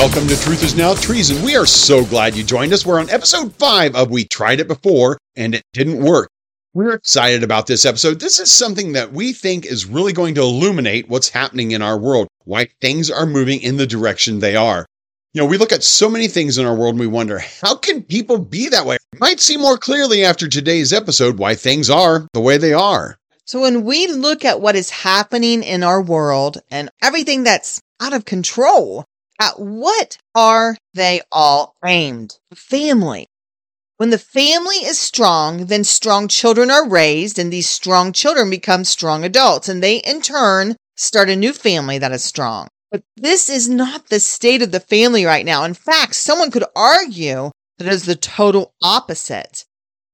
Welcome to Truth is Now Treason. We are so glad you joined us. We're on episode five of We Tried It Before and It Didn't Work. We're excited about this episode. This is something that we think is really going to illuminate what's happening in our world, why things are moving in the direction they are. You know, we look at so many things in our world and we wonder, how can people be that way? You might see more clearly after today's episode why things are the way they are. So when we look at what is happening in our world and everything that's out of control, at what are they all aimed? Family. When the family is strong, then strong children are raised and these strong children become strong adults and they in turn start a new family that is strong. But this is not the state of the family right now. In fact, someone could argue that it is the total opposite.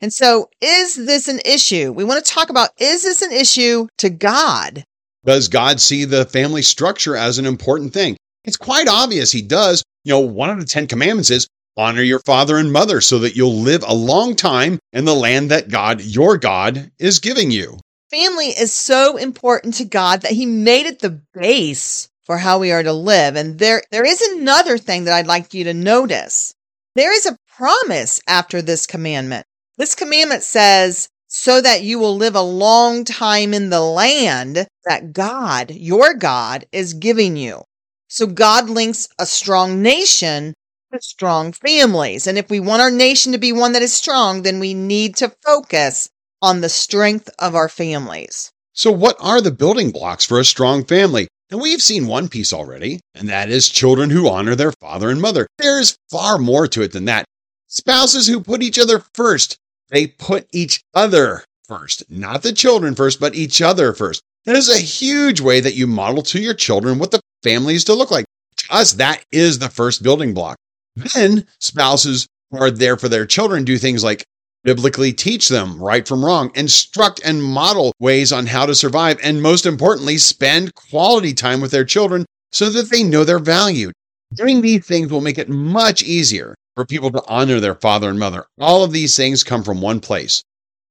And so is this an issue? We want to talk about, is this an issue to God? Does God see the family structure as an important thing? It's quite obvious he does. You know, one of the Ten Commandments is honor your father and mother so that you'll live a long time in the land that God, your God, is giving you. Family is so important to God that he made it the base for how we are to live. And there, there is another thing that I'd like you to notice. There is a promise after this commandment. This commandment says, so that you will live a long time in the land that God, your God, is giving you. So God links a strong nation to strong families. And if we want our nation to be one that is strong, then we need to focus on the strength of our families. So, what are the building blocks for a strong family? And we've seen one piece already, and that is children who honor their father and mother. There's far more to it than that. Spouses who put each other first. They put each other first, not the children first, but each other first. That is a huge way that you model to your children what the family is to look like. To us, that is the first building block. Then spouses who are there for their children do things like biblically teach them right from wrong, instruct and model ways on how to survive, and most importantly, spend quality time with their children so that they know they're valued. Doing these things will make it much easier for people to honor their father and mother. All of these things come from one place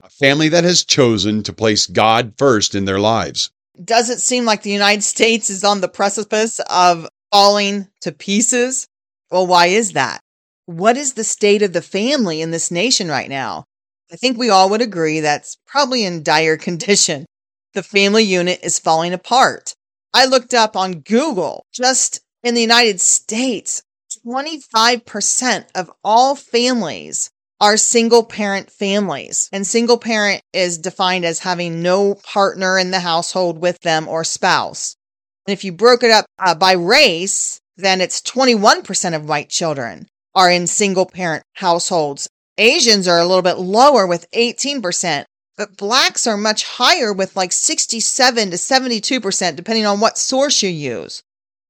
a family that has chosen to place God first in their lives. Does it seem like the United States is on the precipice of falling to pieces? Well, why is that? What is the state of the family in this nation right now? I think we all would agree that's probably in dire condition. The family unit is falling apart. I looked up on Google, just in the United States, 25% of all families are single parent families. And single parent is defined as having no partner in the household with them or spouse. And if you broke it up uh, by race, then it's 21% of white children are in single parent households. Asians are a little bit lower with 18%, but blacks are much higher with like 67 to 72%, depending on what source you use.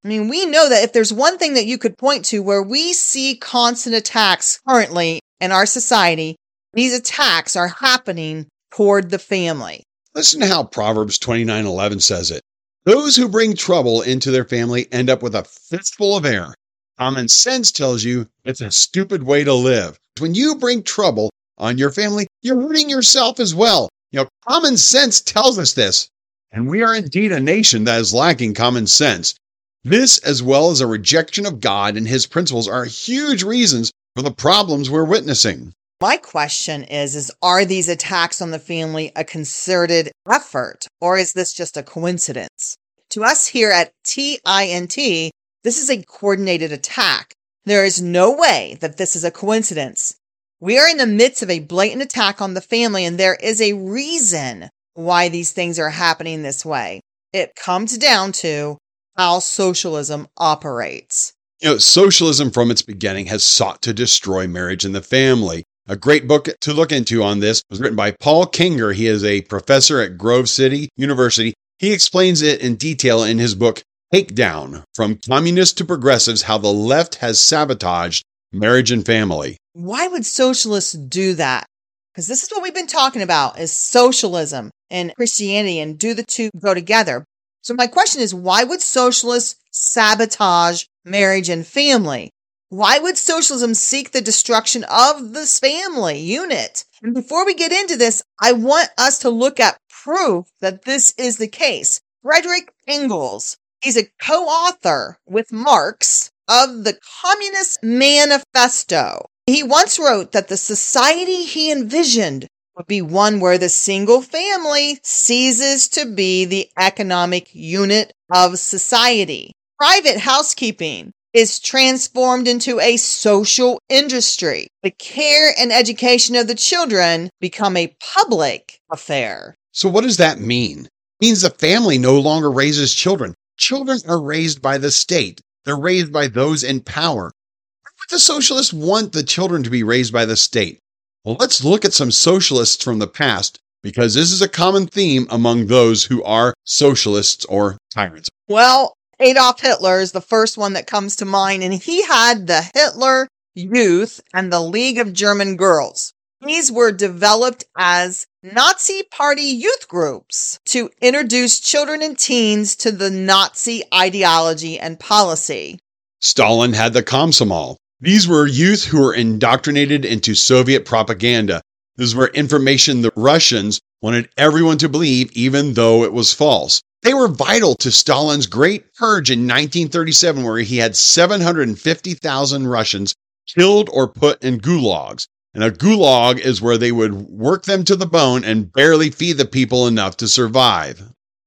I mean, we know that if there's one thing that you could point to where we see constant attacks currently in our society, these attacks are happening toward the family. Listen to how Proverbs 29:11 says it. Those who bring trouble into their family end up with a fistful of air. Common sense tells you it's a stupid way to live. When you bring trouble on your family, you're hurting yourself as well. You know, common sense tells us this. And we are indeed a nation that is lacking common sense. This, as well as a rejection of God and his principles, are huge reasons for the problems we're witnessing. My question is is are these attacks on the family a concerted effort or is this just a coincidence? To us here at TINT, this is a coordinated attack. There is no way that this is a coincidence. We are in the midst of a blatant attack on the family and there is a reason why these things are happening this way. It comes down to how socialism operates. You know, socialism from its beginning has sought to destroy marriage and the family. A great book to look into on this was written by Paul Kengor. He is a professor at Grove City University. He explains it in detail in his book, Takedown From Communists to Progressives How the Left Has Sabotaged Marriage and Family. Why would socialists do that? Because this is what we've been talking about is socialism and Christianity and do the two go together? So my question is, why would socialists sabotage marriage and family? Why would socialism seek the destruction of this family unit? And before we get into this, I want us to look at proof that this is the case. Frederick Engels, he's a co-author with Marx of the Communist Manifesto. He once wrote that the society he envisioned would be one where the single family ceases to be the economic unit of society. Private housekeeping is transformed into a social industry. The care and education of the children become a public affair. So, what does that mean? It means the family no longer raises children. Children are raised by the state, they're raised by those in power. Why would the socialists want the children to be raised by the state? Well, let's look at some socialists from the past because this is a common theme among those who are socialists or tyrants. Well, Adolf Hitler is the first one that comes to mind, and he had the Hitler Youth and the League of German Girls. These were developed as Nazi Party youth groups to introduce children and teens to the Nazi ideology and policy. Stalin had the Komsomol. These were youth who were indoctrinated into Soviet propaganda. This is where information the Russians wanted everyone to believe, even though it was false. They were vital to Stalin's Great Purge in 1937, where he had 750,000 Russians killed or put in gulags. And a gulag is where they would work them to the bone and barely feed the people enough to survive.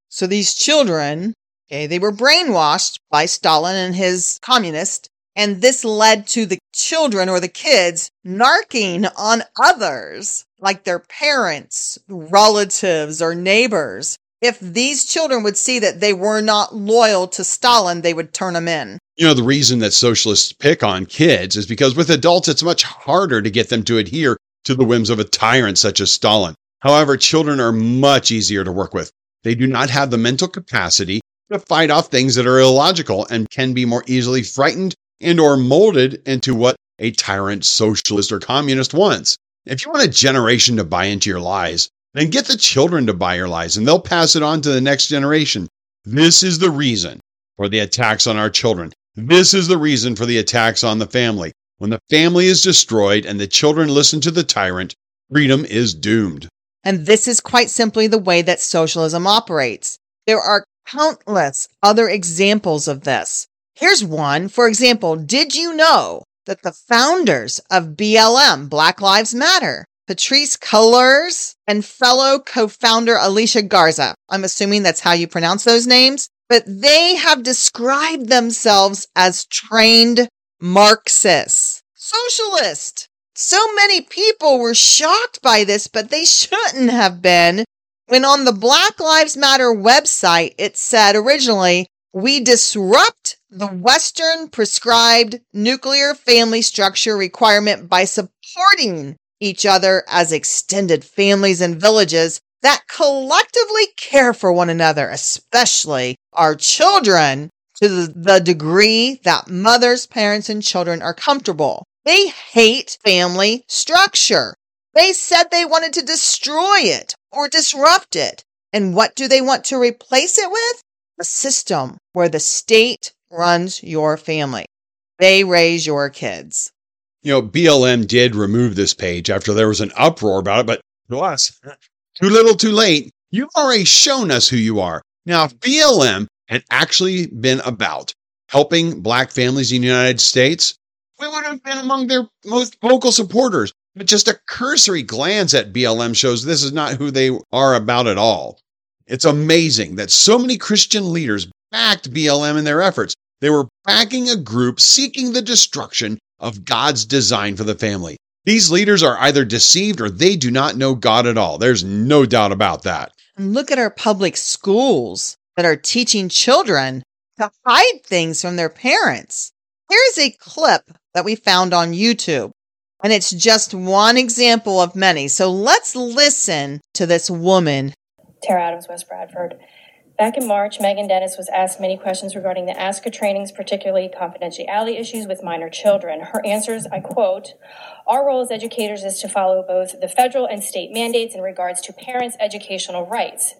So these children, okay, they were brainwashed by Stalin and his communists, and this led to the children or the kids narking on others, like their parents, relatives, or neighbors if these children would see that they were not loyal to Stalin, they would turn them in. You know, the reason that socialists pick on kids is because with adults, it's much harder to get them to adhere to the whims of a tyrant such as Stalin. However, children are much easier to work with. They do not have the mental capacity to fight off things that are illogical and can be more easily frightened and or molded into what a tyrant socialist or communist wants. If you want a generation to buy into your lies, then get the children to buy your lies and they'll pass it on to the next generation. This is the reason for the attacks on our children. This is the reason for the attacks on the family. When the family is destroyed and the children listen to the tyrant, freedom is doomed. And this is quite simply the way that socialism operates. There are countless other examples of this. Here's one. For example, did you know that the founders of BLM, Black Lives Matter, Patrisse Cullors, and fellow co founder Alicia Garza. I'm assuming that's how you pronounce those names, but they have described themselves as trained Marxists, socialist. So many people were shocked by this, but they shouldn't have been. When on the Black Lives Matter website, it said originally, we disrupt the Western prescribed nuclear family structure requirement by supporting each other as extended families and villages that collectively care for one another, especially our children, to the degree that mothers, parents, and children are comfortable. They hate family structure. They said they wanted to destroy it or disrupt it. And what do they want to replace it with? A system where the state runs your family. They raise your kids. You know, BLM did remove this page after there was an uproar about it, but to us, too little, too late. You've already shown us who you are. Now, if BLM had actually been about helping black families in the United States, we would have been among their most vocal supporters. But just a cursory glance at BLM shows this is not who they are about at all. It's amazing that so many Christian leaders backed BLM in their efforts. They were backing a group seeking the destruction of God's design for the family. These leaders are either deceived or they do not know God at all. There's no doubt about that. And look at our public schools that are teaching children to hide things from their parents. Here's a clip that we found on YouTube, and it's just one example of many. So let's listen to this woman. Tara Adams, West Bradford. Back in March, Megan Dennis was asked many questions regarding the ASCA trainings, particularly confidentiality issues with minor children. Her answers, I quote, Our role as educators is to follow both the federal and state mandates in regards to parents' educational rights.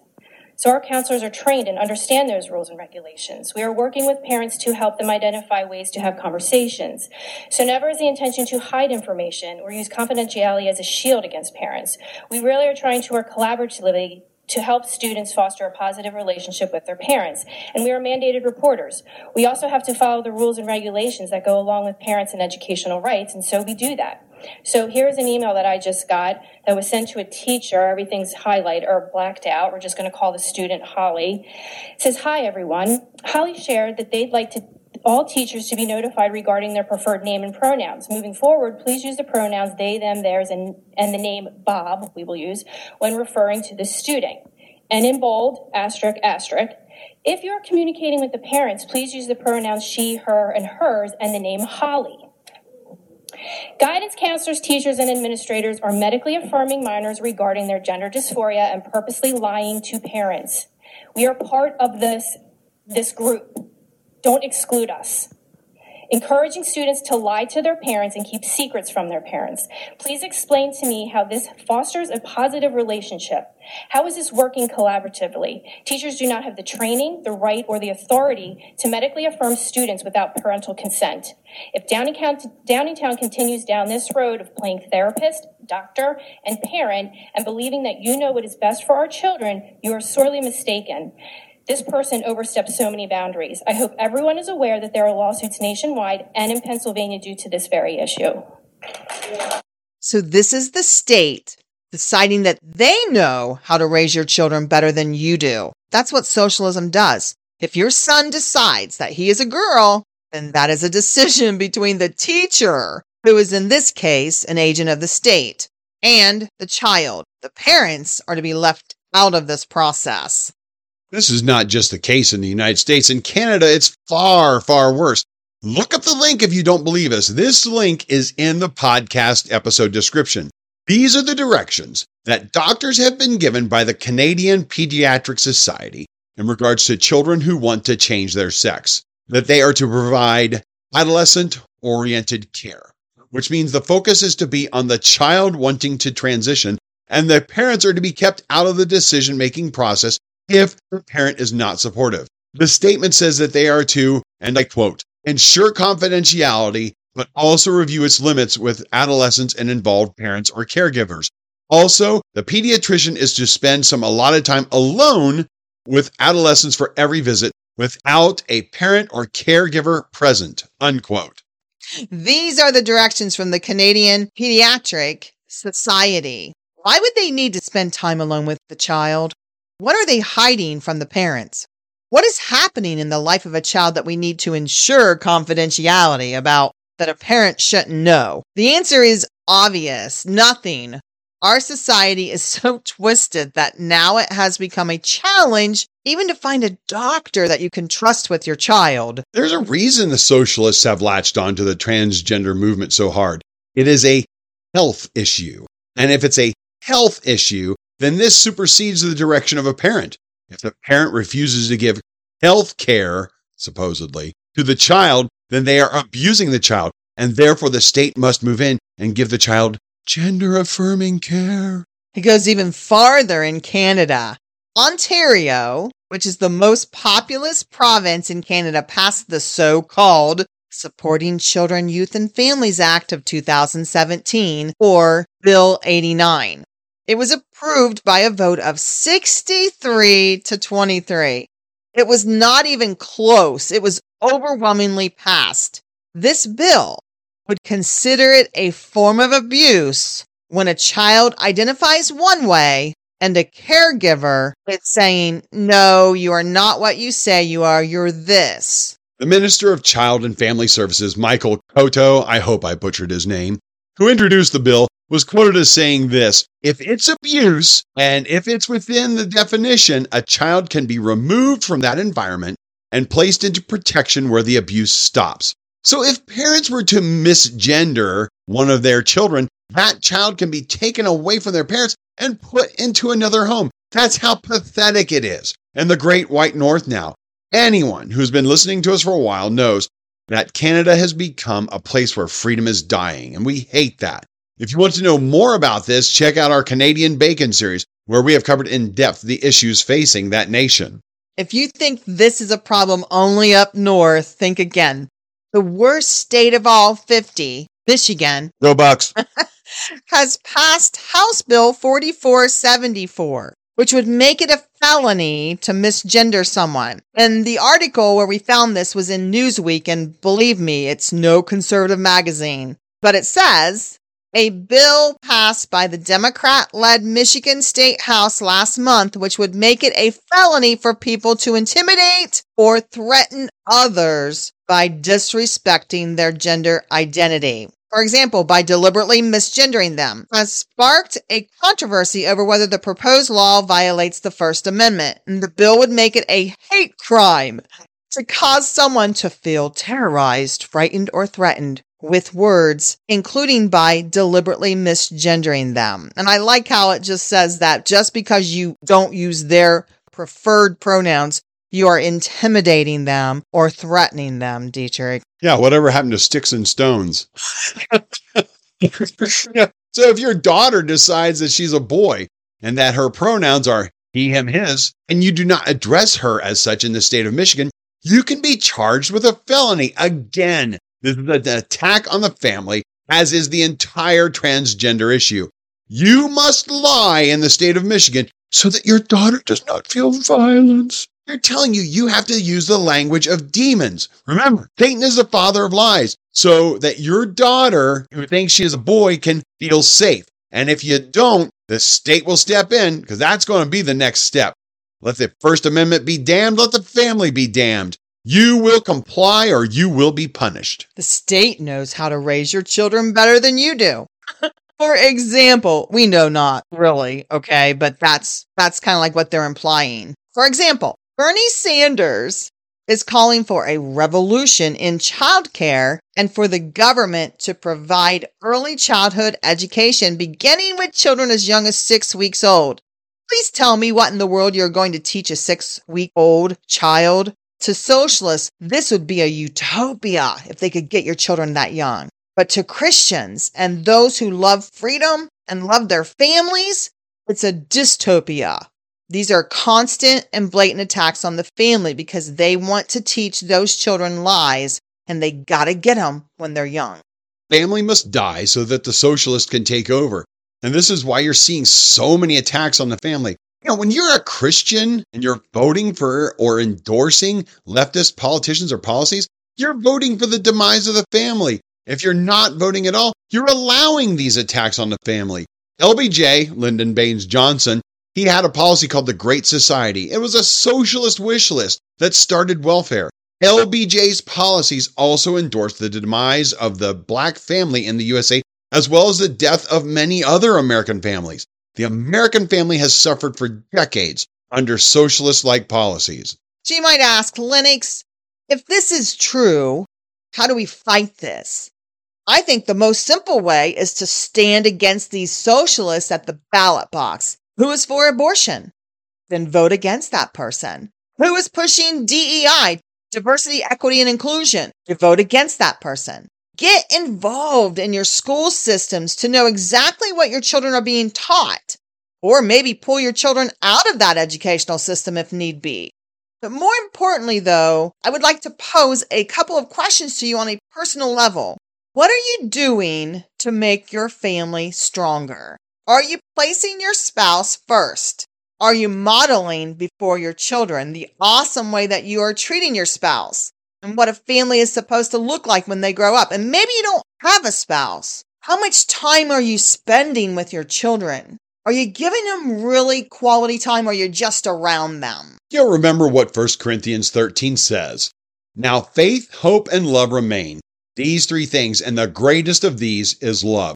So our counselors are trained and understand those rules and regulations. We are working with parents to help them identify ways to have conversations. So never is the intention to hide information or use confidentiality as a shield against parents. We really are trying to work collaboratively to help students foster a positive relationship with their parents. And we are mandated reporters. We also have to follow the rules and regulations that go along with parents and educational rights, and so we do that. So here's an email that I just got that was sent to a teacher. Everything's highlighted or blacked out. We're just going to call the student Holly. It says, Hi, everyone. Holly shared that they'd like to all teachers to be notified regarding their preferred name and pronouns. Moving forward, please use the pronouns they, them, theirs, and, and the name Bob, we will use, when referring to the student. And in bold, asterisk, asterisk. If you're communicating with the parents, please use the pronouns she, her, and hers, and the name Holly. Guidance counselors, teachers, and administrators are medically affirming minors regarding their gender dysphoria and purposely lying to parents. We are part of this, this group. Don't exclude us encouraging students to lie to their parents and keep secrets from their parents. Please explain to me how this fosters a positive relationship. How is this working collaboratively? Teachers do not have the training, the right, or the authority to medically affirm students without parental consent. If Downingtown continues down this road of playing therapist, doctor, and parent and believing that you know what is best for our children, you are sorely mistaken. This person overstepped so many boundaries. I hope everyone is aware that there are lawsuits nationwide and in Pennsylvania due to this very issue. So, this is the state deciding that they know how to raise your children better than you do. That's what socialism does. If your son decides that he is a girl, then that is a decision between the teacher, who is in this case an agent of the state, and the child. The parents are to be left out of this process. This is not just the case in the United States. In Canada, it's far, far worse. Look up the link if you don't believe us. This link is in the podcast episode description. These are the directions that doctors have been given by the Canadian Pediatric Society in regards to children who want to change their sex, that they are to provide adolescent oriented care, which means the focus is to be on the child wanting to transition and the parents are to be kept out of the decision making process if the parent is not supportive. The statement says that they are to, and I quote, ensure confidentiality, but also review its limits with adolescents and involved parents or caregivers. Also, the pediatrician is to spend some allotted time alone with adolescents for every visit without a parent or caregiver present. Unquote. These are the directions from the Canadian Pediatric Society. Why would they need to spend time alone with the child? What are they hiding from the parents? What is happening in the life of a child that we need to ensure confidentiality about that a parent shouldn't know? The answer is obvious nothing. Our society is so twisted that now it has become a challenge even to find a doctor that you can trust with your child. There's a reason the socialists have latched onto the transgender movement so hard. It is a health issue. And if it's a health issue, then this supersedes the direction of a parent. If the parent refuses to give health care, supposedly, to the child, then they are abusing the child, and therefore the state must move in and give the child gender affirming care. It goes even farther in Canada. Ontario, which is the most populous province in Canada, passed the so called Supporting Children, Youth, and Families Act of 2017, or Bill 89. It was approved by a vote of 63 to 23. It was not even close. It was overwhelmingly passed. This bill would consider it a form of abuse when a child identifies one way and a caregiver is saying, No, you are not what you say you are, you're this. The Minister of Child and Family Services, Michael Coteau, I hope I butchered his name, who introduced the bill, was quoted as saying this If it's abuse and if it's within the definition, a child can be removed from that environment and placed into protection where the abuse stops. So if parents were to misgender one of their children, that child can be taken away from their parents and put into another home. That's how pathetic it is. And the great white north now. Anyone who's been listening to us for a while knows that Canada has become a place where freedom is dying, and we hate that. If you want to know more about this, check out our Canadian Bacon series, where we have covered in depth the issues facing that nation. If you think this is a problem only up north, think again. The worst state of all 50, Michigan, Go Bucks, has passed House Bill 4474. which would make it a felony to misgender someone. And the article where we found this was in Newsweek, and believe me, it's no conservative magazine. But it says a bill passed by the Democrat led Michigan State House last month, which would make it a felony for people to intimidate or threaten others by disrespecting their gender identity. For example, by deliberately misgendering them, has sparked a controversy over whether the proposed law violates the First Amendment. And the bill would make it a hate crime to cause someone to feel terrorized, frightened, or threatened with words, including by deliberately misgendering them. And I like how it just says that just because you don't use their preferred pronouns, you are intimidating them or threatening them, Dietrich. Yeah, whatever happened to sticks and stones? so if your daughter decides that she's a boy and that her pronouns are he, him, his, and you do not address her as such in the state of Michigan, you can be charged with a felony. Again, this is an attack on the family, as is the entire transgender issue. You must lie in the state of Michigan so that your daughter does not feel violence. They're telling you you have to use the language of demons. Remember, Satan is the father of lies, so that your daughter, who thinks she is a boy, can feel safe. And if you don't, the state will step in because that's going to be the next step. Let the First Amendment be damned, let the family be damned. You will comply or you will be punished. The state knows how to raise your children better than you do. For example, we know not really, okay, but that's that's kind of like what they're implying. For example, Bernie Sanders is calling for a revolution in childcare and for the government to provide early childhood education beginning with children as young as 6 weeks old. Please tell me what in the world you're going to teach a 6-week-old child to socialists, this would be a utopia if they could get your children that young. But to Christians and those who love freedom and love their families, it's a dystopia. These are constant and blatant attacks on the family because they want to teach those children lies and they gotta get them when they're young. Family must die so that the socialist can take over. And this is why you're seeing so many attacks on the family. You know, when you're a Christian and you're voting for or endorsing leftist politicians or policies, you're voting for the demise of the family. If you're not voting at all, you're allowing these attacks on the family. LBJ, Lyndon Baines Johnson, he had a policy called the Great Society. It was a socialist wish list that started welfare. LBJ's policies also endorsed the demise of the black family in the USA, as well as the death of many other American families. The American family has suffered for decades under socialist like policies. So you might ask, Lennox, if this is true, how do we fight this? I think the most simple way is to stand against these socialists at the ballot box. Who is for abortion? Then vote against that person. Who is pushing DEI, diversity, equity, and inclusion? You vote against that person. Get involved in your school systems to know exactly what your children are being taught, or maybe pull your children out of that educational system if need be. But more importantly, though, I would like to pose a couple of questions to you on a personal level. What are you doing to make your family stronger? Are you placing your spouse first? Are you modeling before your children the awesome way that you are treating your spouse? And what a family is supposed to look like when they grow up. And maybe you don't have a spouse. How much time are you spending with your children? Are you giving them really quality time or you're just around them? You'll remember what 1 Corinthians 13 says. Now faith, hope, and love remain. These three things, and the greatest of these is love.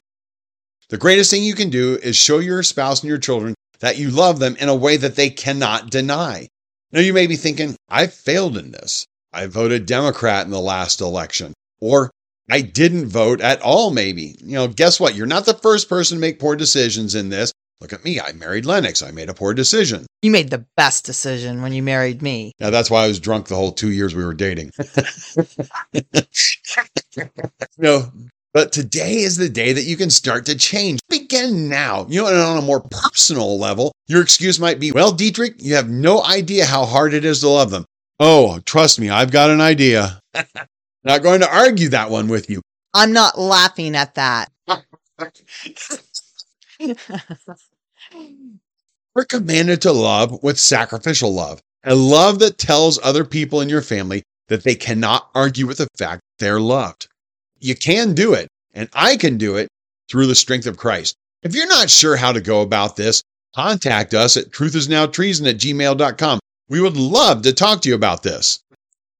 The greatest thing you can do is show your spouse and your children that you love them in a way that they cannot deny. Now you may be thinking, I've failed in this. I voted Democrat in the last election. Or I didn't vote at all, maybe. You know, guess what? You're not the first person to make poor decisions in this. Look at me. I married Lennox. I made a poor decision. You made the best decision when you married me. Yeah, that's why I was drunk the whole two years we were dating. no, but today is the day that you can start to change. Begin now. You know, and on a more personal level, your excuse might be, well, Dietrich, you have no idea how hard it is to love them. Oh, trust me, I've got an idea. not going to argue that one with you. I'm not laughing at that. We're commanded to love with sacrificial love, a love that tells other people in your family that they cannot argue with the fact they're loved. You can do it, and I can do it through the strength of Christ. If you're not sure how to go about this, contact us at truthisnowtreason at gmail.com. We would love to talk to you about this.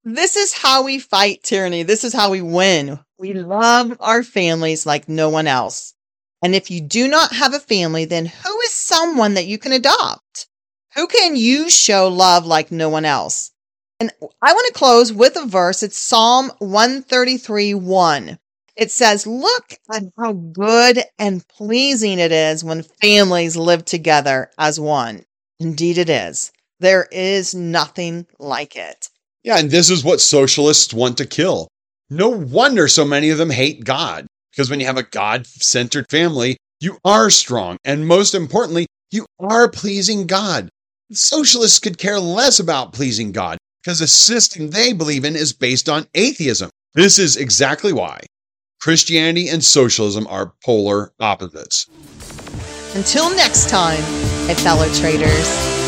This is how we fight tyranny. This is how we win. We love our families like no one else. And if you do not have a family, then who is someone that you can adopt? Who can you show love like no one else? And I want to close with a verse. It's Psalm 133 1. It says, Look at how good and pleasing it is when families live together as one. Indeed, it is. There is nothing like it. Yeah, and this is what socialists want to kill. No wonder so many of them hate God, because when you have a God centered family, you are strong. And most importantly, you are pleasing God. Socialists could care less about pleasing God because the system they believe in is based on atheism. This is exactly why Christianity and socialism are polar opposites. Until next time, my fellow traders.